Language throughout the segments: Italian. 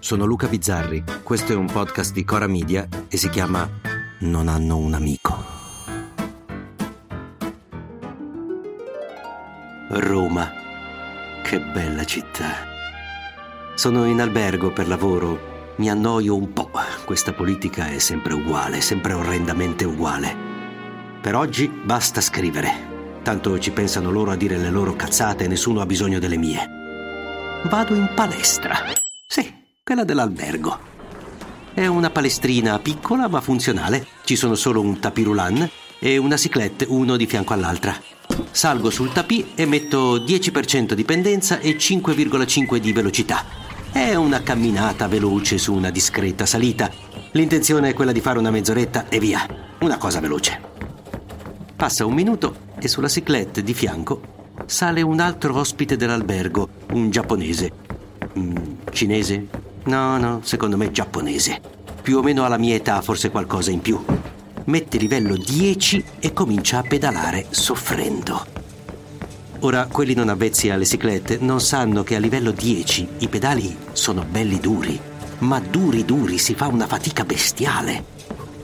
sono Luca Bizzarri, questo è un podcast di Cora Media e si chiama Non hanno un amico. Roma, che bella città. Sono in albergo per lavoro, mi annoio un po', questa politica è sempre uguale, sempre orrendamente uguale. Per oggi basta scrivere, tanto ci pensano loro a dire le loro cazzate e nessuno ha bisogno delle mie. Vado in palestra. Sì, quella dell'albergo. È una palestrina piccola ma funzionale. Ci sono solo un tapirulan e una ciclette, uno di fianco all'altra. Salgo sul tapis e metto 10% di pendenza e 5,5 di velocità. È una camminata veloce su una discreta salita. L'intenzione è quella di fare una mezz'oretta e via. Una cosa veloce. Passa un minuto e sulla ciclette di fianco sale un altro ospite dell'albergo, un giapponese. Mm, cinese? No, no, secondo me giapponese. Più o meno alla mia età, forse qualcosa in più. Mette livello 10 e comincia a pedalare soffrendo. Ora, quelli non avvezzi alle ciclette non sanno che a livello 10 i pedali sono belli duri, ma duri duri si fa una fatica bestiale.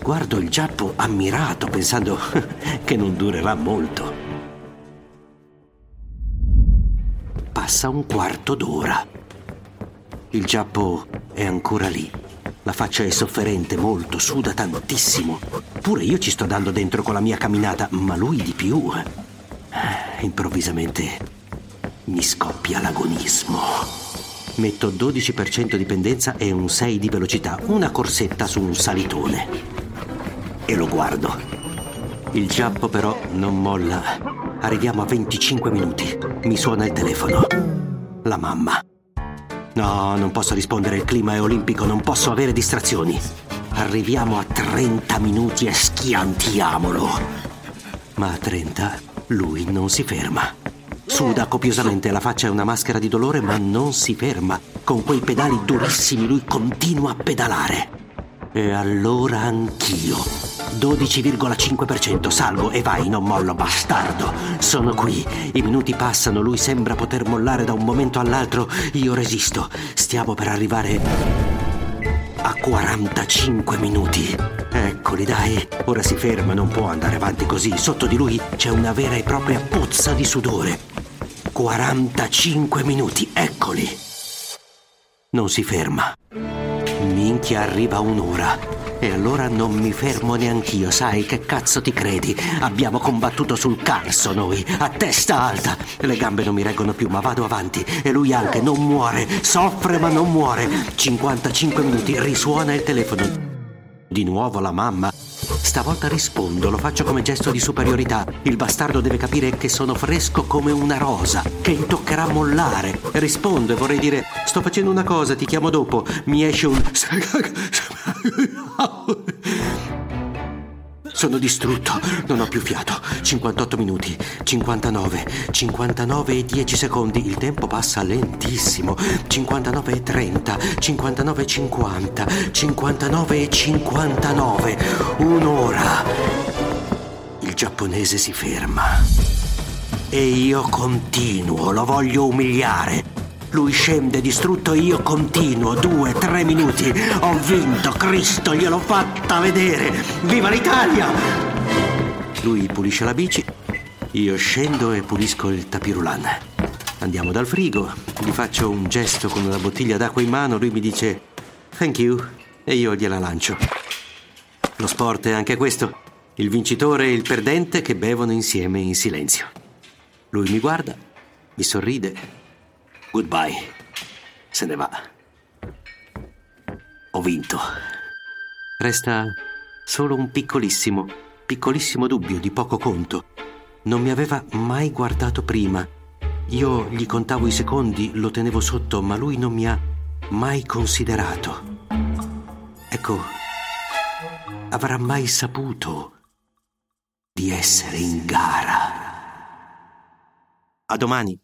Guardo il giappo ammirato pensando che non durerà molto. Passa un quarto d'ora. Il giappo è ancora lì. La faccia è sofferente molto, suda tantissimo. Pure io ci sto dando dentro con la mia camminata, ma lui di più. Improvvisamente mi scoppia l'agonismo. Metto 12% di pendenza e un 6 di velocità, una corsetta su un salitone. E lo guardo. Il giappo però non molla. Arriviamo a 25 minuti. Mi suona il telefono. La mamma. No, non posso rispondere, il clima è olimpico, non posso avere distrazioni. Arriviamo a 30 minuti e schiantiamolo. Ma a 30 lui non si ferma. Suda copiosamente, la faccia è una maschera di dolore, ma non si ferma. Con quei pedali durissimi lui continua a pedalare. E allora anch'io 12,5%. Salvo e vai, non mollo, bastardo. Sono qui. I minuti passano, lui sembra poter mollare da un momento all'altro. Io resisto. Stiamo per arrivare a 45 minuti. Eccoli, dai. Ora si ferma, non può andare avanti così. Sotto di lui c'è una vera e propria puzza di sudore. 45 minuti, eccoli. Non si ferma. Minchia, arriva un'ora. E allora non mi fermo neanch'io, sai che cazzo ti credi? Abbiamo combattuto sul carso noi, a testa alta. Le gambe non mi reggono più, ma vado avanti. E lui anche non muore, soffre ma non muore. 55 minuti, risuona il telefono. Di nuovo la mamma. Stavolta rispondo, lo faccio come gesto di superiorità. Il bastardo deve capire che sono fresco come una rosa, che gli toccherà mollare. Rispondo e vorrei dire: Sto facendo una cosa, ti chiamo dopo. Mi esce un. Sono distrutto, non ho più fiato. 58 minuti, 59, 59 e 10 secondi. Il tempo passa lentissimo. 59 e 30, 59 e 50, 59 e 59. Un'ora. Il giapponese si ferma. E io continuo, lo voglio umiliare. Lui scende distrutto e io continuo. Due, tre minuti. Ho vinto, Cristo, gliel'ho fatta vedere. Viva l'Italia! Lui pulisce la bici, io scendo e pulisco il tapirulan. Andiamo dal frigo, gli faccio un gesto con una bottiglia d'acqua in mano, lui mi dice thank you e io gliela lancio. Lo sport è anche questo, il vincitore e il perdente che bevono insieme in silenzio. Lui mi guarda, mi sorride Goodbye. Se ne va. Ho vinto. Resta solo un piccolissimo, piccolissimo dubbio di poco conto. Non mi aveva mai guardato prima. Io gli contavo i secondi, lo tenevo sotto, ma lui non mi ha mai considerato. Ecco, avrà mai saputo di essere in gara. A domani.